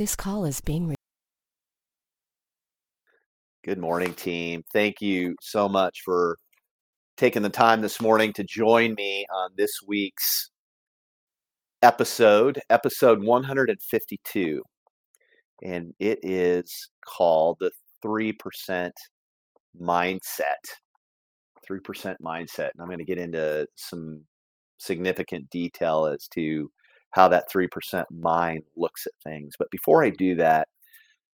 This call is being re- Good morning, team. Thank you so much for taking the time this morning to join me on this week's episode, episode 152. And it is called the 3% mindset. 3% mindset. And I'm going to get into some significant detail as to how that 3% mind looks at things. But before I do that,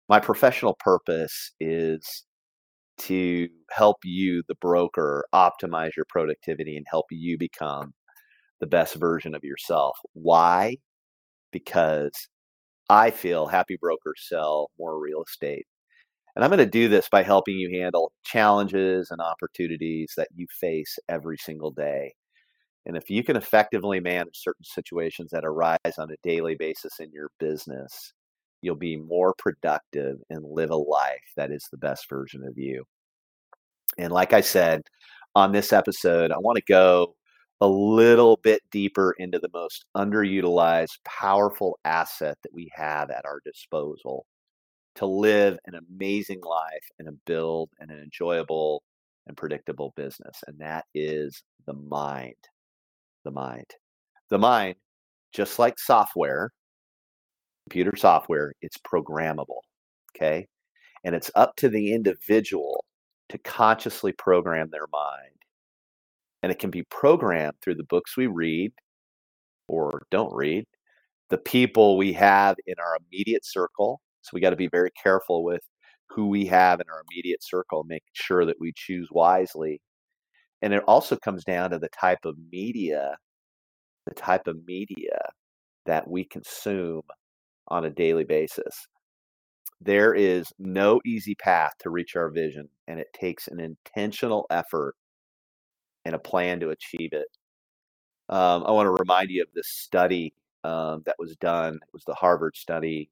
my professional purpose is to help you, the broker, optimize your productivity and help you become the best version of yourself. Why? Because I feel happy brokers sell more real estate. And I'm going to do this by helping you handle challenges and opportunities that you face every single day. And if you can effectively manage certain situations that arise on a daily basis in your business, you'll be more productive and live a life that is the best version of you. And like I said on this episode, I want to go a little bit deeper into the most underutilized, powerful asset that we have at our disposal to live an amazing life and to build an enjoyable and predictable business. And that is the mind the mind. The mind, just like software, computer software, it's programmable. Okay. And it's up to the individual to consciously program their mind. And it can be programmed through the books we read or don't read, the people we have in our immediate circle. So we got to be very careful with who we have in our immediate circle, making sure that we choose wisely and it also comes down to the type of media, the type of media that we consume on a daily basis. There is no easy path to reach our vision, and it takes an intentional effort and a plan to achieve it. Um, I want to remind you of this study um, that was done. It was the Harvard study,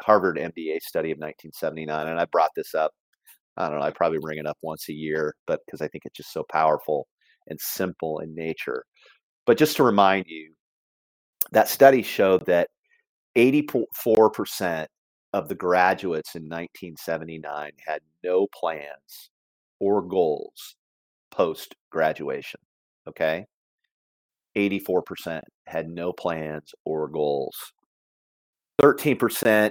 Harvard MBA study of 1979, and I brought this up I don't know, I probably bring it up once a year, but because I think it's just so powerful and simple in nature. But just to remind you, that study showed that 84% of the graduates in 1979 had no plans or goals post graduation. Okay. 84% had no plans or goals. 13%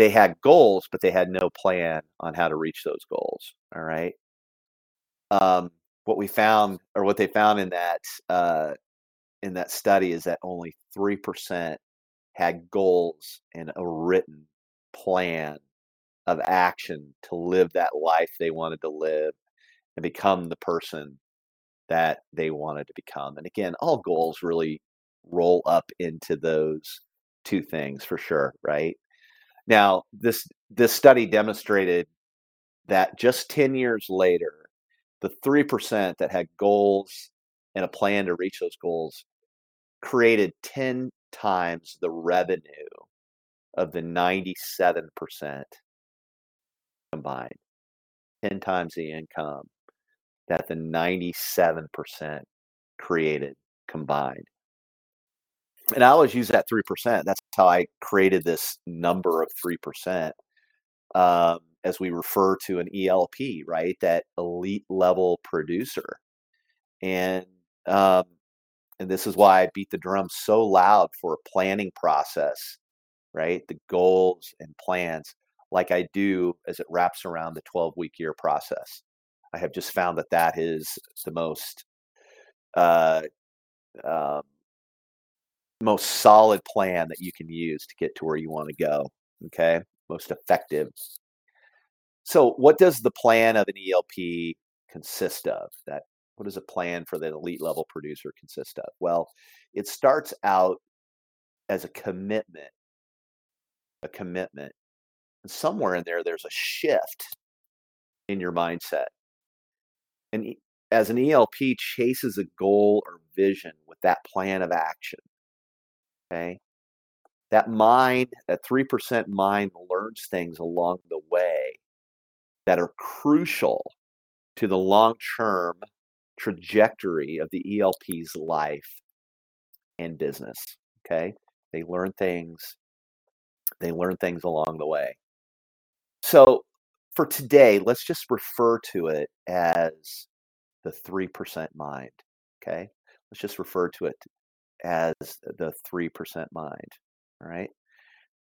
they had goals, but they had no plan on how to reach those goals. All right. Um, what we found, or what they found in that uh, in that study, is that only three percent had goals and a written plan of action to live that life they wanted to live and become the person that they wanted to become. And again, all goals really roll up into those two things for sure, right? Now, this this study demonstrated that just 10 years later, the 3% that had goals and a plan to reach those goals created 10 times the revenue of the 97% combined. 10 times the income that the 97% created combined and I always use that three percent. That's how I created this number of three percent, um, as we refer to an ELP, right? That elite level producer, and um, and this is why I beat the drum so loud for a planning process, right? The goals and plans, like I do as it wraps around the twelve week year process. I have just found that that is the most uh, um, most solid plan that you can use to get to where you want to go. Okay. Most effective. So, what does the plan of an ELP consist of? That what does a plan for the elite level producer consist of? Well, it starts out as a commitment, a commitment. And somewhere in there, there's a shift in your mindset. And as an ELP chases a goal or vision with that plan of action, Okay. That mind, that 3% mind learns things along the way that are crucial to the long term trajectory of the ELP's life and business. Okay. They learn things They learn things along the way. So for today, let's just refer to it as the 3% mind. Okay. Let's just refer to it as the 3% mind. right?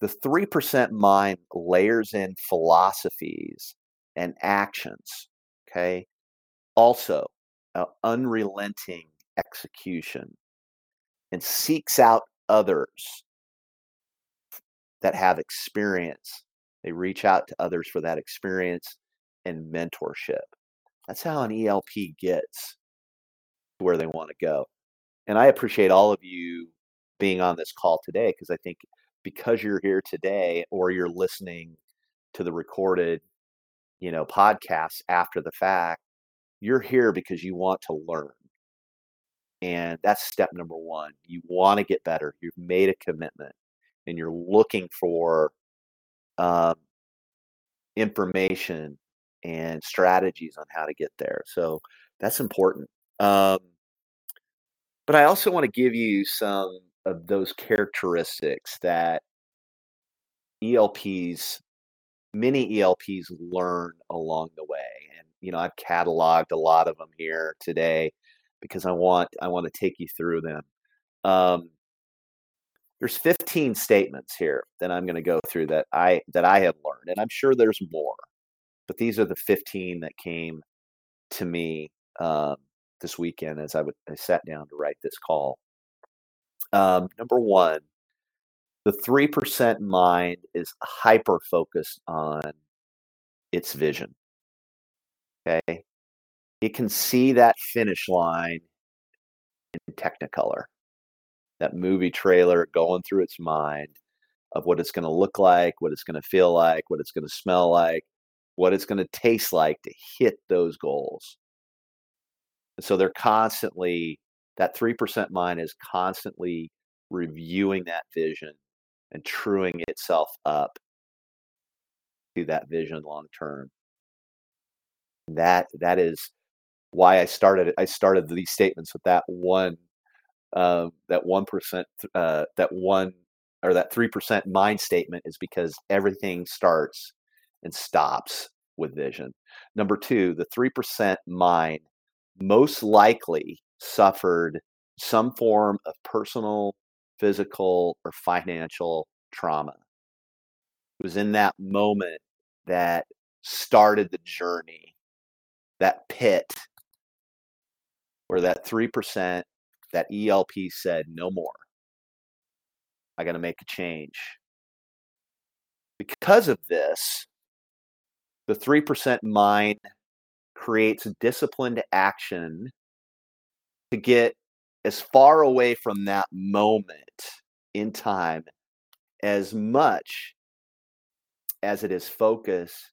The 3% mind layers in philosophies and actions. Okay. Also, uh, unrelenting execution and seeks out others that have experience. They reach out to others for that experience and mentorship. That's how an ELP gets where they want to go. And I appreciate all of you being on this call today because I think because you're here today or you're listening to the recorded, you know, podcasts after the fact, you're here because you want to learn. And that's step number one. You want to get better. You've made a commitment and you're looking for um, information and strategies on how to get there. So that's important. Um, but I also want to give you some of those characteristics that ELPs, many ELPs learn along the way. And, you know, I've cataloged a lot of them here today because I want, I want to take you through them. Um, there's 15 statements here that I'm going to go through that I, that I have learned, and I'm sure there's more, but these are the 15 that came to me, um, this weekend as I would I sat down to write this call. Um, number one, the three percent mind is hyper focused on its vision. Okay, it can see that finish line in Technicolor, that movie trailer going through its mind of what it's going to look like, what it's going to feel like, what it's going to smell like, what it's going to taste like to hit those goals. And so they're constantly, that 3% mind is constantly reviewing that vision and truing itself up to that vision long term. That that is why I started I started these statements with that one uh, that one percent uh, that one or that three percent mind statement is because everything starts and stops with vision. Number two, the three percent mind most likely suffered some form of personal, physical, or financial trauma. It was in that moment that started the journey, that pit where that 3%, that ELP said, no more. I got to make a change. Because of this, the 3% mind creates disciplined action to get as far away from that moment in time as much as it is focused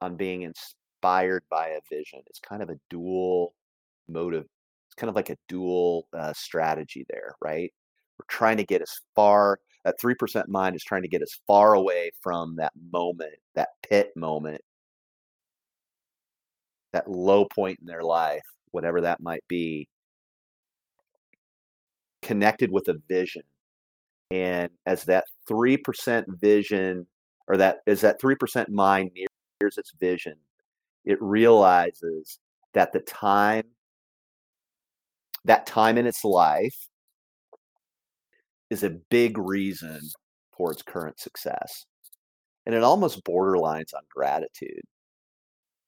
on being inspired by a vision. It's kind of a dual motive. It's kind of like a dual uh, strategy there, right? We're trying to get as far, that 3% mind is trying to get as far away from that moment, that pit moment, that low point in their life, whatever that might be, connected with a vision. And as that 3% vision, or that as that 3% mind nears its vision, it realizes that the time, that time in its life is a big reason for its current success. And it almost borderlines on gratitude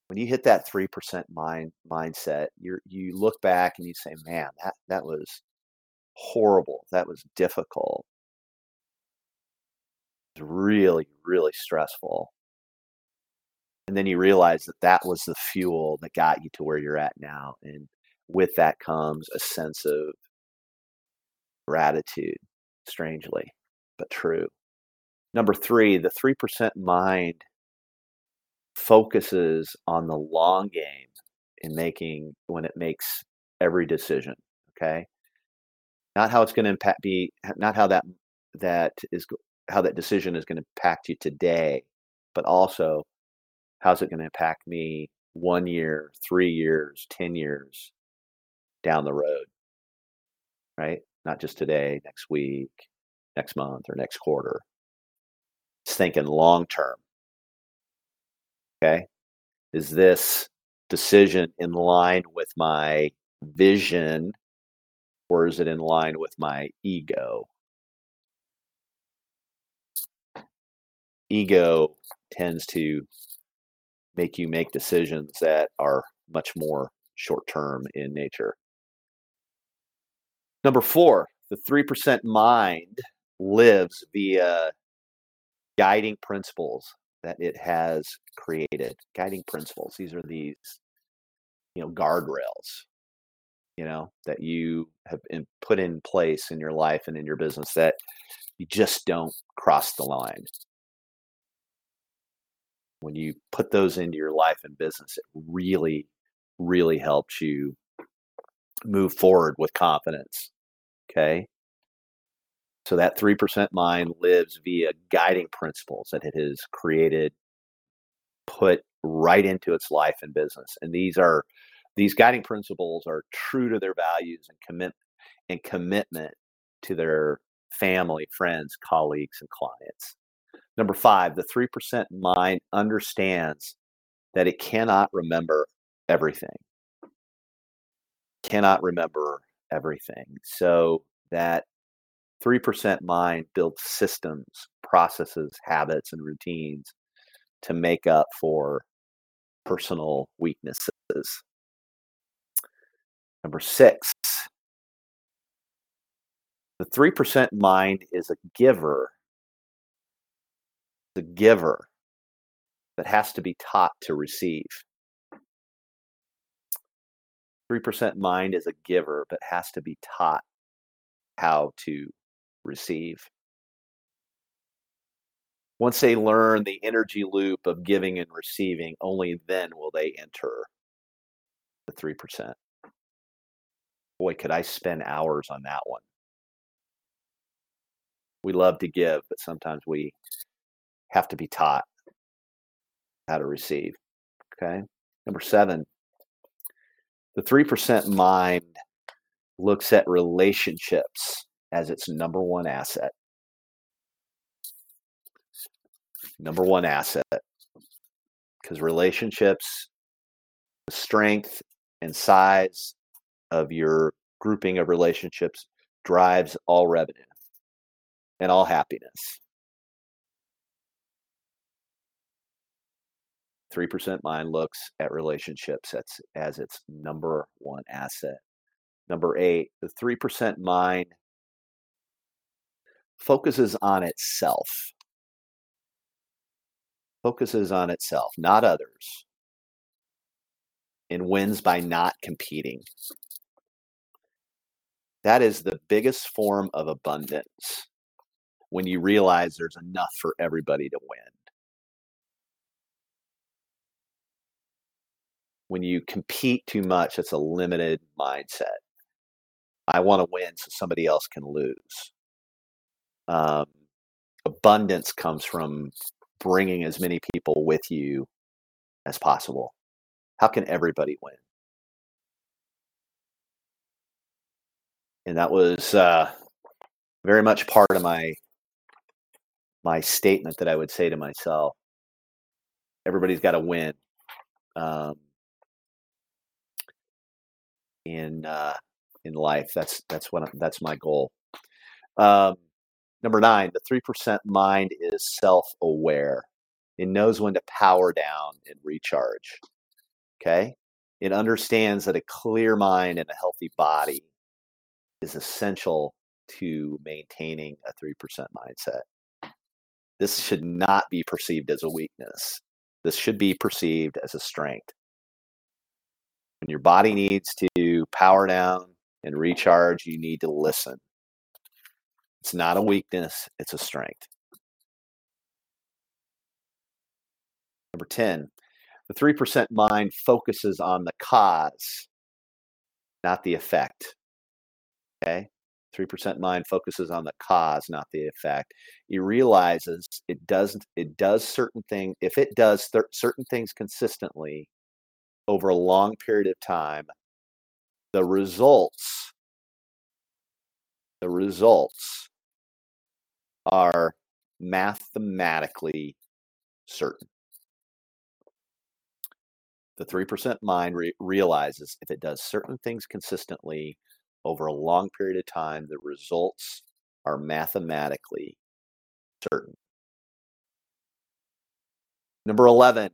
when you hit that 3% mind mindset, you you look back and you say, man, that, that was horrible. That was difficult. It was really, really stressful. And then you realize that that was the fuel that got you to where you're at now. And with that comes a sense of gratitude, strangely, but true. Number three, the 3% mind focuses on the long game in making when it makes every decision okay? Not how it's going to impact be not how that that is how that decision is going to impact you today but also how's it going to impact me one year three years ten years down the road right? Not just today next week next month or next quarter. It's thinking long term. Okay. Is this decision in line with my vision or is it in line with my ego? Ego tends to make you make decisions that are much more short term in nature. Number four, the 3% mind lives via guiding principles that it has created. Guiding principles. These are these, you know, guardrails, you know, that you have in, put in place in your life and in your business that you just don't cross the line. When you put those into your life and business, it really, really helps you move forward with confidence. Okay. So that 3% mind lives via guiding principles that it has created, put right into its life and business. And these are these guiding principles are true to their values and commit and commitment to their family, friends, colleagues, and clients. Number five, the 3% mind understands that it cannot remember everything. Cannot remember everything. So that 3% mind builds systems, processes, habits, and routines to make up for personal weaknesses. Number six, the 3% mind is a giver. The giver that has to be taught to receive. 3% mind is a giver, but has to be taught how to receive. Once they learn the energy loop of giving and receiving, only then will they enter the 3%. Boy, could I spend hours on that one. We love to give, but sometimes we have to be taught how to receive. Okay. Number seven, the 3% mind looks at relationships as its number one asset. Number one asset. Because relationships, the strength and size of your grouping of relationships drives all revenue and all happiness. 3% mind looks at relationships as, as its number one asset. Number eight, the 3% mind focuses on itself. Focuses on itself, not others, and wins by not competing. That is the biggest form of abundance when you realize there's enough for everybody to win. When you compete too much, it's a limited mindset. I want to win so somebody else can lose um, abundance comes from bringing as many people with you as possible. How can everybody win? And that was uh, very much part of my my statement that I would say to myself. Everybody's got to win. Um, in uh, in life, that's that's what that's my goal. Um, Number nine, the 3% mind is self aware. It knows when to power down and recharge. Okay. It understands that a clear mind and a healthy body is essential to maintaining a 3% mindset. This should not be perceived as a weakness. This should be perceived as a strength. When your body needs to power down and recharge, you need to listen. It's not a weakness, it's a strength. Number 10, the 3% mind focuses on the cause, not the effect. Okay? 3% mind focuses on the cause, not the effect. He realizes it doesn't it does certain things if it does th- certain things consistently over a long period of time, the results the results are mathematically certain. The 3% mind re- realizes if it does certain things consistently over a long period of time, the results are mathematically certain. Number 11,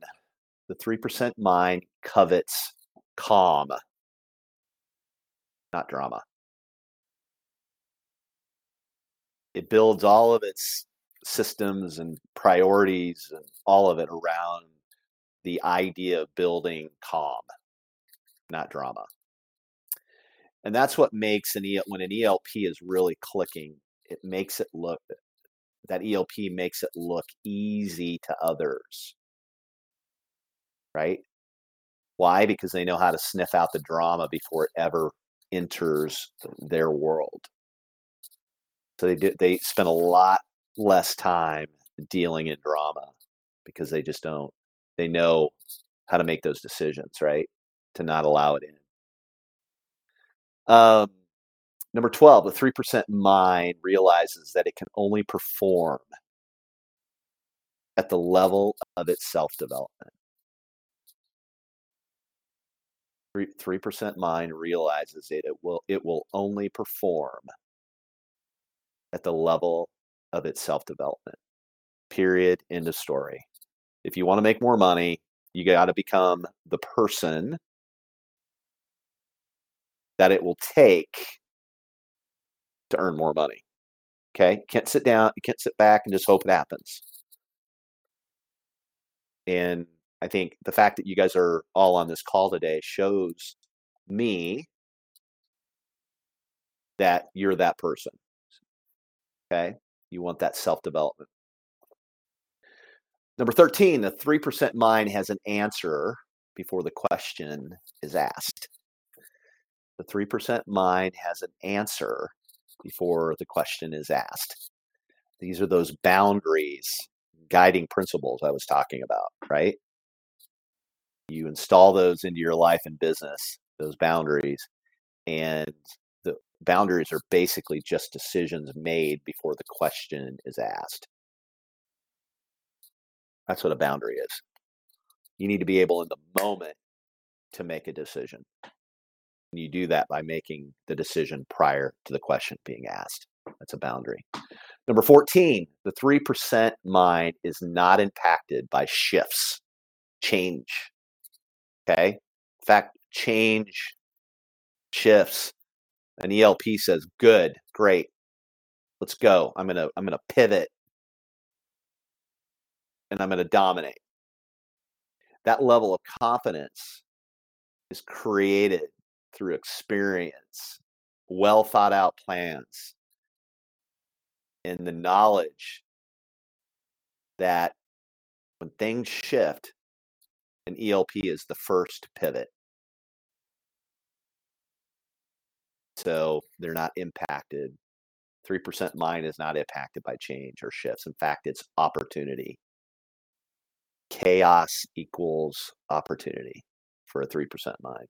the 3% mind covets calm, not drama. It builds all of its systems and priorities and all of it around the idea of building calm, not drama. And that's what makes an EL, when an ELP is really clicking, it makes it look that ELP makes it look easy to others. Right? Why? Because they know how to sniff out the drama before it ever enters their world. So they do, they spend a lot less time dealing in drama because they just don't they know how to make those decisions, right? To not allow it in. Um, number 12, the 3% mind realizes that it can only perform at the level of its self development. 3 percent mind realizes it, it will it will only perform at the level of its self development. Period. End of story. If you want to make more money, you got to become the person that it will take to earn more money. Okay? Can't sit down, you can't sit back and just hope it happens. And I think the fact that you guys are all on this call today shows me that you're that person. Okay? You want that self development. Number 13, the 3% mind has an answer before the question is asked. The 3% mind has an answer before the question is asked. These are those boundaries, guiding principles I was talking about, right? You install those into your life and business, those boundaries, and boundaries are basically just decisions made before the question is asked. That's what a boundary is. You need to be able in the moment to make a decision. And you do that by making the decision prior to the question being asked. That's a boundary. Number 14, the 3% mind is not impacted by shifts, change. Okay? In fact, change shifts. An ELP says, good, great. Let's go. I'm gonna I'm gonna pivot and I'm to dominate. That level of confidence is created through experience, well thought out plans, and the knowledge that when things shift, an ELP is the first pivot. So they're not impacted. 3% mind is not impacted by change or shifts. In fact, it's opportunity chaos equals opportunity for a 3% mind.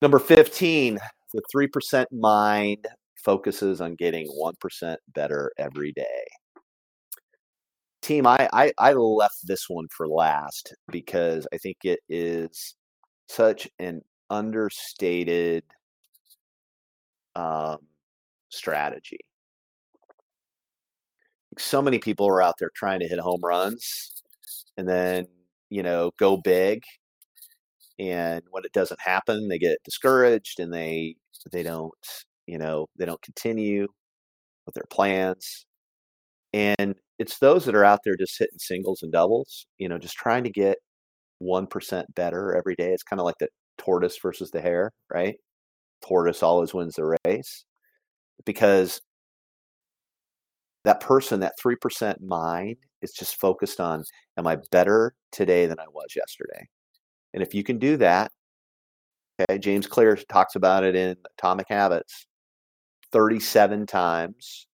Number 15, the 3% mind focuses on getting 1% better every day. Team, I, I, I left this one for last because I think it is such an understated um, strategy. So many people are out there trying to hit home runs and then you know go big and when it doesn't happen they get discouraged and they they don't you know they don't continue with their plans. And it's those that are out there just hitting singles and doubles you know just trying to get 1% better every day. It's kind of like the tortoise versus the hare right tortoise always wins the race because that person, that 3% mind is just focused on, am I better today than I was yesterday? And if you can do that, okay, James Clear talks about it in Atomic Habits 37 times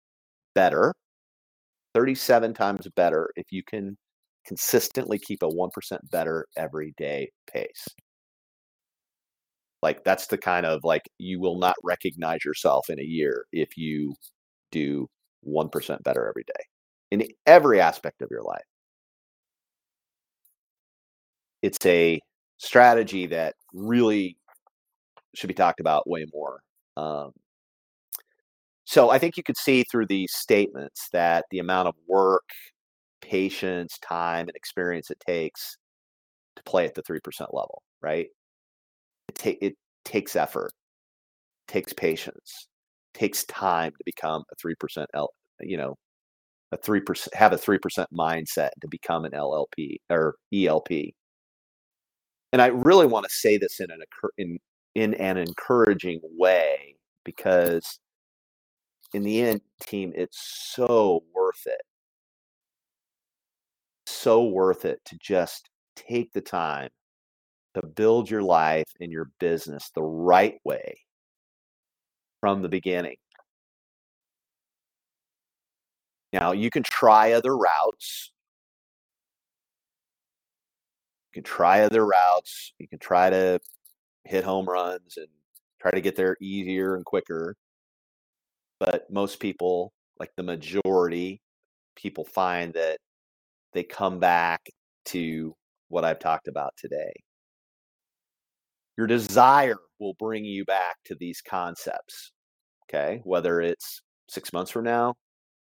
better, 37 times better if you can consistently keep a 1% better every day pace. Like that's the kind of like you will not recognize yourself in a year if you do 1% better every day. in every aspect of your life. It's a strategy that really should be talked about way more. Um, so I think you could see through these statements that the amount of work, patience, time, and experience it takes to play at the 3% level, right? It, ta- it takes effort, takes patience, takes time to become a 3% L, you know, a 3% have a 3% mindset to become an LLP or ELP. And I really want to say this in an in in an encouraging way because in the end team it's so worth it. So worth it to just take the time to build your life and your business the right way from the beginning. Now, you can try other routes. You can try other routes. You can try to hit home runs and try to get there easier and quicker. But most people, like the majority, people find that they come back to what I've talked about today. Your desire will bring you back to these concepts. Okay. Whether it's six months from now,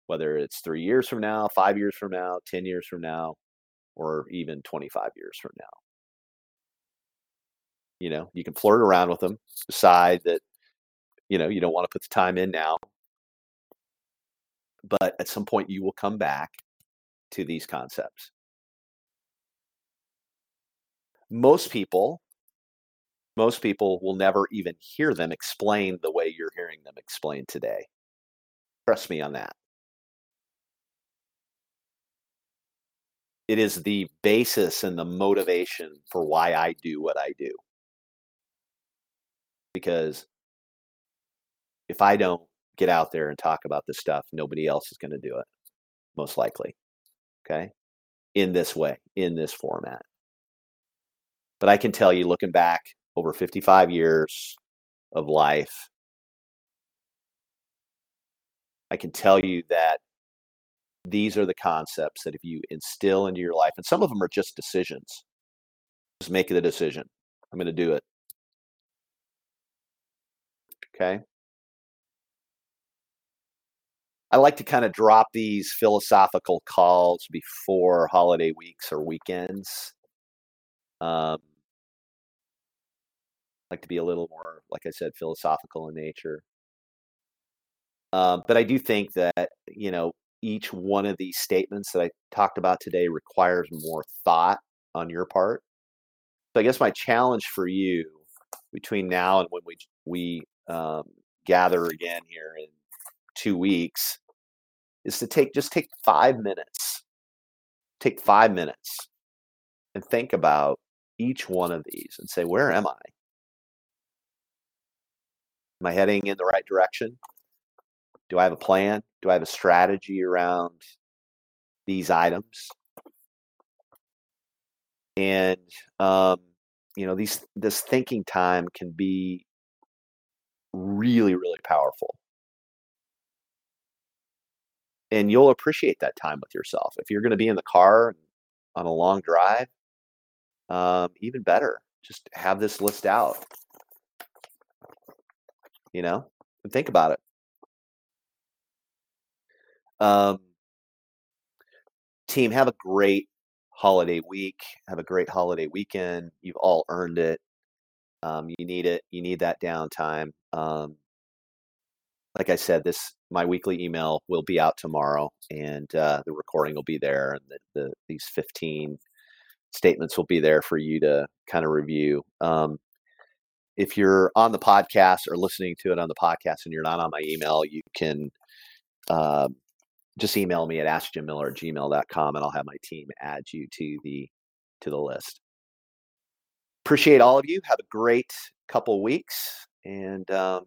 whether it's three years from now, five years from now, 10 years from now, or even 25 years from now. You know, you can flirt around with them, decide that, you know, you don't want to put the time in now. But at some point, you will come back to these concepts. Most people, most people will never even hear them explained the way you're hearing them explained today. Trust me on that. it is the basis and the motivation for why I do what I do. Because if I don't get out there and talk about this stuff, nobody else is going to do it, most likely. Okay. In this way, in this format. But I can tell you, looking back over 55 years of life, I can tell you that these are the concepts that if you instill into your life, and some of them are just decisions, just make the decision. I'm going to do it. Okay. I like to kind of drop these philosophical calls before holiday weeks or weekends. Um, like to be a little more, like I said, philosophical in nature. Um, but I do think that you know each one of these statements that I talked about today requires more thought on your part. So I guess my challenge for you between now and when we we um, gather again here in two weeks is to take just take five minutes, take five minutes, and think about each one of these and say, where am I? Am I heading in the right direction? Do I have a plan? Do I have a strategy around these items? And um, you know, these this thinking time can be really, really powerful. And you'll appreciate that time with yourself. If you're going to be in the car on a long drive, um, even better. Just have this list out, you know, and think about it. Um, team, have a great holiday week. Have a great holiday weekend. You've all earned it. Um, you need it. You need that downtime. Um, like I said, this my weekly email will be out tomorrow, and uh, the recording will be there, and the, the, these fifteen statements will be there for you to kind of review. Um, if you're on the podcast or listening to it on the podcast and you're not on my email, you can um, just email me at askjimmiller at gmail.com and I'll have my team add you to the to the list. Appreciate all of you. Have a great couple weeks and um,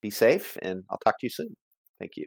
be safe and I'll talk to you soon. Thank you.